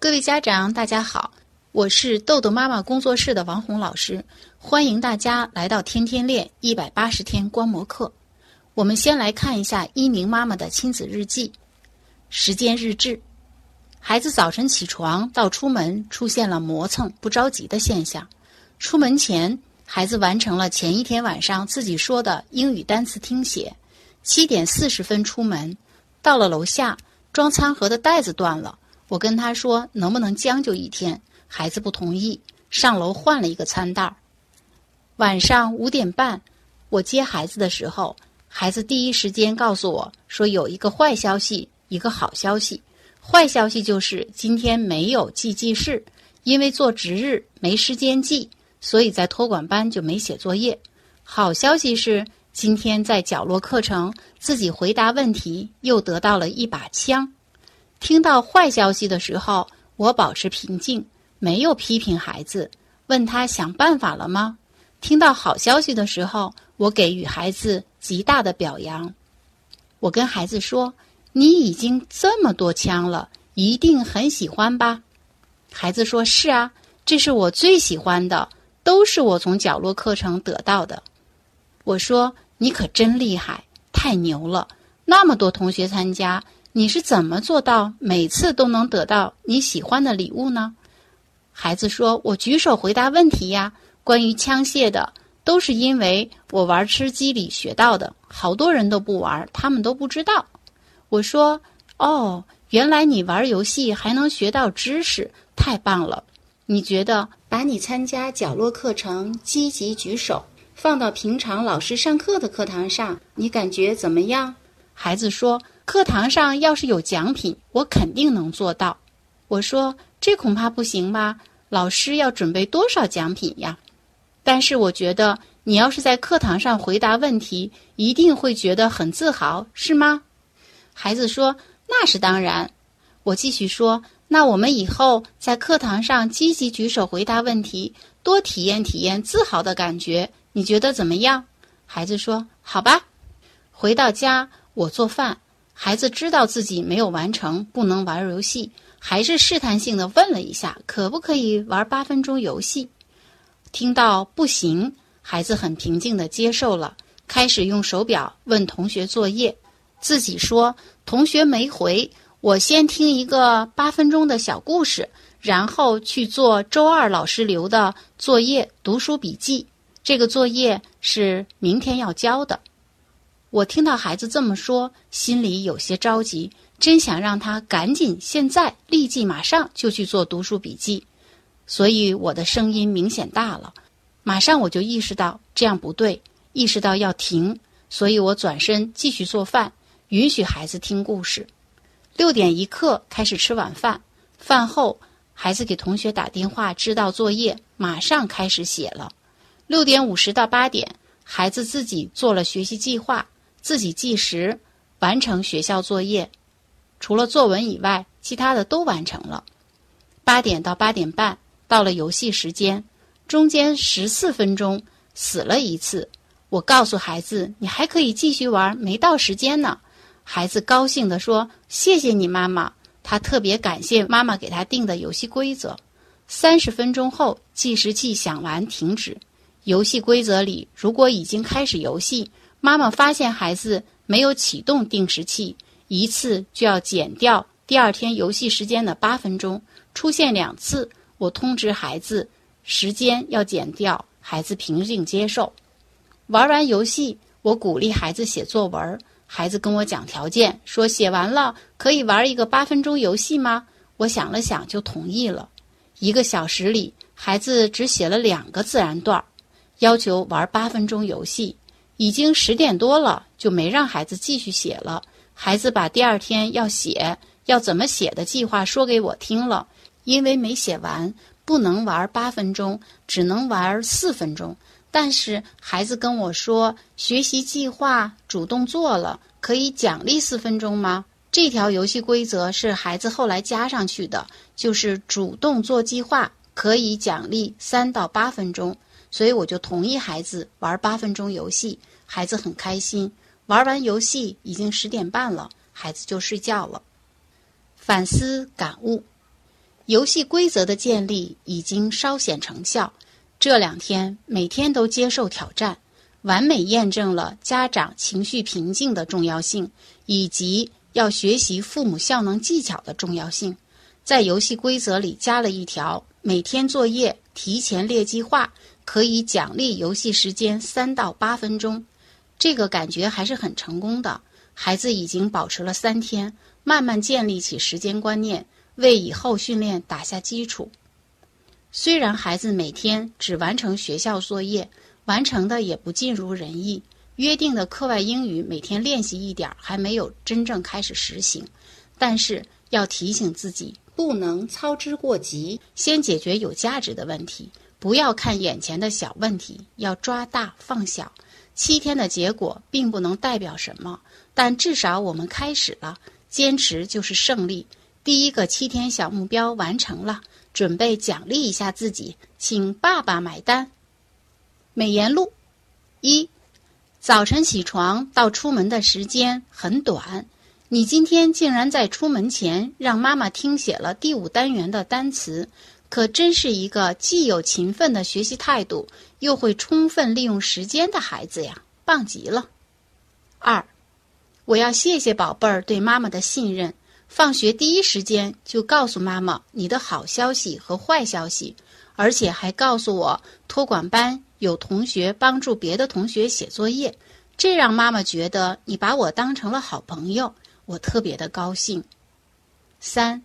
各位家长，大家好，我是豆豆妈妈工作室的王红老师，欢迎大家来到天天练一百八十天观摩课。我们先来看一下一鸣妈妈的亲子日记，时间日志。孩子早晨起床到出门出现了磨蹭不着急的现象。出门前，孩子完成了前一天晚上自己说的英语单词听写。七点四十分出门，到了楼下，装餐盒的袋子断了。我跟他说能不能将就一天，孩子不同意，上楼换了一个餐袋。晚上五点半，我接孩子的时候，孩子第一时间告诉我说有一个坏消息，一个好消息。坏消息就是今天没有记记事，因为做值日没时间记，所以在托管班就没写作业。好消息是今天在角落课程自己回答问题，又得到了一把枪。听到坏消息的时候，我保持平静，没有批评孩子，问他想办法了吗？听到好消息的时候，我给予孩子极大的表扬。我跟孩子说：“你已经这么多枪了，一定很喜欢吧？”孩子说：“是啊，这是我最喜欢的，都是我从角落课程得到的。”我说：“你可真厉害，太牛了！那么多同学参加。”你是怎么做到每次都能得到你喜欢的礼物呢？孩子说：“我举手回答问题呀。关于枪械的，都是因为我玩吃鸡里学到的。好多人都不玩，他们都不知道。”我说：“哦，原来你玩游戏还能学到知识，太棒了！你觉得把你参加角落课程积极举手放到平常老师上课的课堂上，你感觉怎么样？”孩子说。课堂上要是有奖品，我肯定能做到。我说这恐怕不行吧？老师要准备多少奖品呀？但是我觉得你要是在课堂上回答问题，一定会觉得很自豪，是吗？孩子说那是当然。我继续说，那我们以后在课堂上积极举手回答问题，多体验体验自豪的感觉，你觉得怎么样？孩子说好吧。回到家，我做饭。孩子知道自己没有完成，不能玩游戏，还是试探性的问了一下，可不可以玩八分钟游戏？听到不行，孩子很平静的接受了，开始用手表问同学作业，自己说同学没回，我先听一个八分钟的小故事，然后去做周二老师留的作业读书笔记，这个作业是明天要交的。我听到孩子这么说，心里有些着急，真想让他赶紧现在立即马上就去做读书笔记，所以我的声音明显大了。马上我就意识到这样不对，意识到要停，所以我转身继续做饭，允许孩子听故事。六点一刻开始吃晚饭，饭后孩子给同学打电话知道作业，马上开始写了。六点五十到八点，孩子自己做了学习计划。自己计时完成学校作业，除了作文以外，其他的都完成了。八点到八点半到了游戏时间，中间十四分钟死了一次。我告诉孩子：“你还可以继续玩，没到时间呢。”孩子高兴地说：“谢谢你，妈妈。”他特别感谢妈妈给他定的游戏规则。三十分钟后，计时器响完停止。游戏规则里，如果已经开始游戏。妈妈发现孩子没有启动定时器，一次就要减掉第二天游戏时间的八分钟。出现两次，我通知孩子时间要减掉，孩子平静接受。玩完游戏，我鼓励孩子写作文。孩子跟我讲条件，说写完了可以玩一个八分钟游戏吗？我想了想就同意了。一个小时里，孩子只写了两个自然段，要求玩八分钟游戏。已经十点多了，就没让孩子继续写了。孩子把第二天要写、要怎么写的计划说给我听了。因为没写完，不能玩八分钟，只能玩四分钟。但是孩子跟我说，学习计划主动做了，可以奖励四分钟吗？这条游戏规则是孩子后来加上去的，就是主动做计划可以奖励三到八分钟。所以我就同意孩子玩八分钟游戏，孩子很开心。玩完游戏已经十点半了，孩子就睡觉了。反思感悟：游戏规则的建立已经稍显成效。这两天每天都接受挑战，完美验证了家长情绪平静的重要性，以及要学习父母效能技巧的重要性。在游戏规则里加了一条：每天作业提前列计划，可以奖励游戏时间三到八分钟。这个感觉还是很成功的。孩子已经保持了三天，慢慢建立起时间观念，为以后训练打下基础。虽然孩子每天只完成学校作业，完成的也不尽如人意，约定的课外英语每天练习一点，还没有真正开始实行，但是要提醒自己，不能操之过急，先解决有价值的问题，不要看眼前的小问题，要抓大放小。七天的结果并不能代表什么，但至少我们开始了，坚持就是胜利。第一个七天小目标完成了。准备奖励一下自己，请爸爸买单。美颜录：一，早晨起床到出门的时间很短，你今天竟然在出门前让妈妈听写了第五单元的单词，可真是一个既有勤奋的学习态度，又会充分利用时间的孩子呀，棒极了。二，我要谢谢宝贝儿对妈妈的信任。放学第一时间就告诉妈妈你的好消息和坏消息，而且还告诉我托管班有同学帮助别的同学写作业，这让妈妈觉得你把我当成了好朋友，我特别的高兴。三，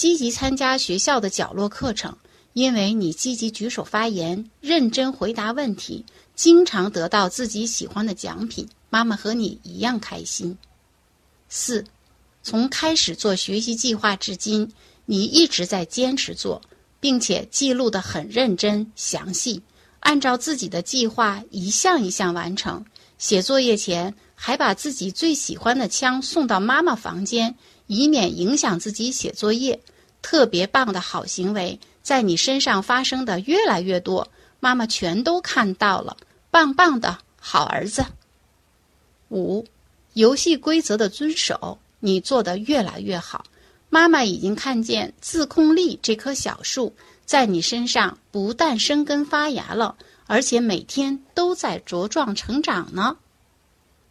积极参加学校的角落课程，因为你积极举手发言，认真回答问题，经常得到自己喜欢的奖品，妈妈和你一样开心。四。从开始做学习计划至今，你一直在坚持做，并且记录的很认真详细，按照自己的计划一项一项完成。写作业前还把自己最喜欢的枪送到妈妈房间，以免影响自己写作业。特别棒的好行为在你身上发生的越来越多，妈妈全都看到了，棒棒的好儿子。五，游戏规则的遵守。你做得越来越好，妈妈已经看见自控力这棵小树在你身上不但生根发芽了，而且每天都在茁壮成长呢。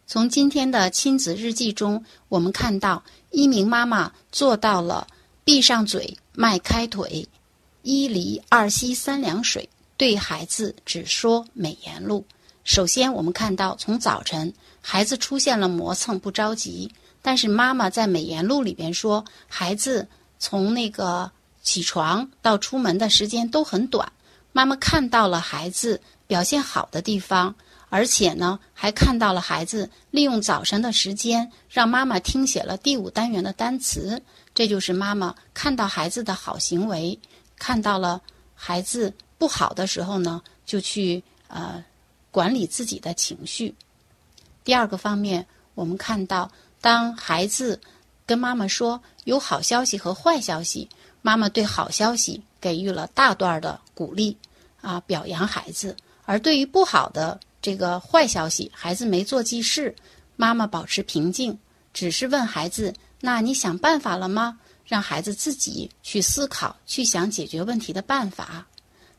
从今天的亲子日记中，我们看到一名妈妈做到了闭上嘴，迈开腿，一离二吸三凉水，对孩子只说美言录。首先，我们看到从早晨孩子出现了磨蹭，不着急。但是妈妈在美言录里边说，孩子从那个起床到出门的时间都很短。妈妈看到了孩子表现好的地方，而且呢，还看到了孩子利用早晨的时间让妈妈听写了第五单元的单词。这就是妈妈看到孩子的好行为，看到了孩子不好的时候呢，就去呃管理自己的情绪。第二个方面，我们看到。当孩子跟妈妈说有好消息和坏消息，妈妈对好消息给予了大段的鼓励，啊，表扬孩子；而对于不好的这个坏消息，孩子没做记事，妈妈保持平静，只是问孩子：“那你想办法了吗？”让孩子自己去思考，去想解决问题的办法。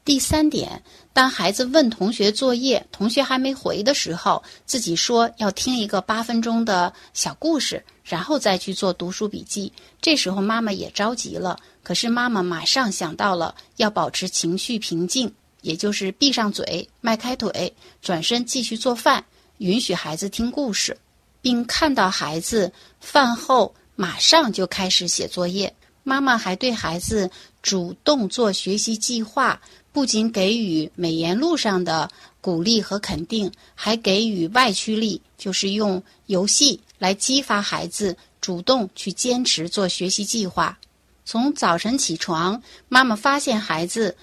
第三点，当孩子问同学作业，同学还没回的时候，自己说要听一个八分钟的小故事，然后再去做读书笔记。这时候妈妈也着急了，可是妈妈马上想到了要保持情绪平静，也就是闭上嘴，迈开腿，转身继续做饭，允许孩子听故事，并看到孩子饭后马上就开始写作业。妈妈还对孩子主动做学习计划。不仅给予美言录上的鼓励和肯定，还给予外驱力，就是用游戏来激发孩子主动去坚持做学习计划。从早晨起床，妈妈发现孩子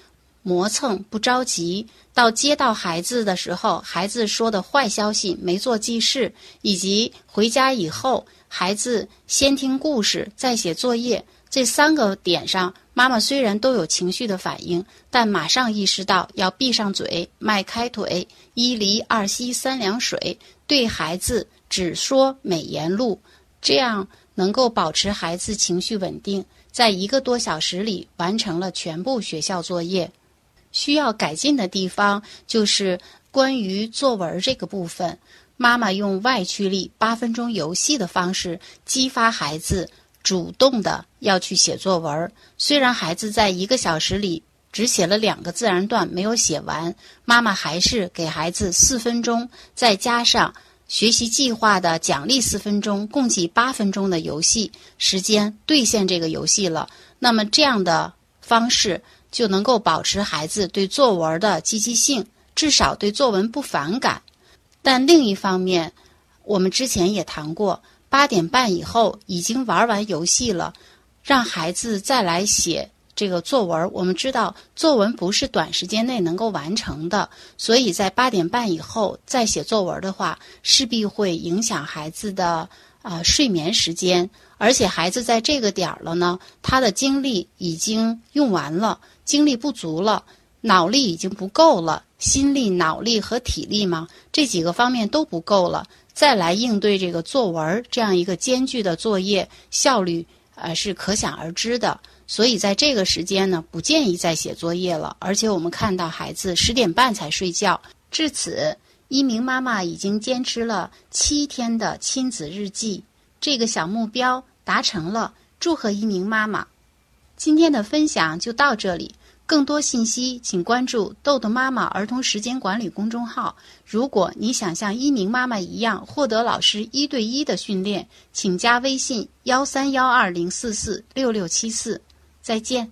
磨蹭不着急，到接到孩子的时候，孩子说的坏消息没做记事，以及回家以后，孩子先听故事再写作业。这三个点上，妈妈虽然都有情绪的反应，但马上意识到要闭上嘴，迈开腿，一离二吸三凉水，对孩子只说美言录，这样能够保持孩子情绪稳定，在一个多小时里完成了全部学校作业。需要改进的地方就是关于作文这个部分，妈妈用外驱力八分钟游戏的方式激发孩子主动的要去写作文。虽然孩子在一个小时里只写了两个自然段没有写完，妈妈还是给孩子四分钟，再加上学习计划的奖励四分钟，共计八分钟的游戏时间兑现这个游戏了。那么这样的方式。就能够保持孩子对作文的积极性，至少对作文不反感。但另一方面，我们之前也谈过，八点半以后已经玩完游戏了，让孩子再来写这个作文。我们知道，作文不是短时间内能够完成的，所以在八点半以后再写作文的话，势必会影响孩子的啊睡眠时间。而且孩子在这个点儿了呢，他的精力已经用完了。精力不足了，脑力已经不够了，心力、脑力和体力嘛，这几个方面都不够了，再来应对这个作文这样一个艰巨的作业，效率呃是可想而知的。所以在这个时间呢，不建议再写作业了。而且我们看到孩子十点半才睡觉，至此，一鸣妈妈已经坚持了七天的亲子日记，这个小目标达成了，祝贺一鸣妈妈。今天的分享就到这里。更多信息，请关注“豆豆妈妈儿童时间管理”公众号。如果你想像一鸣妈妈一样获得老师一对一的训练，请加微信：幺三幺二零四四六六七四。再见。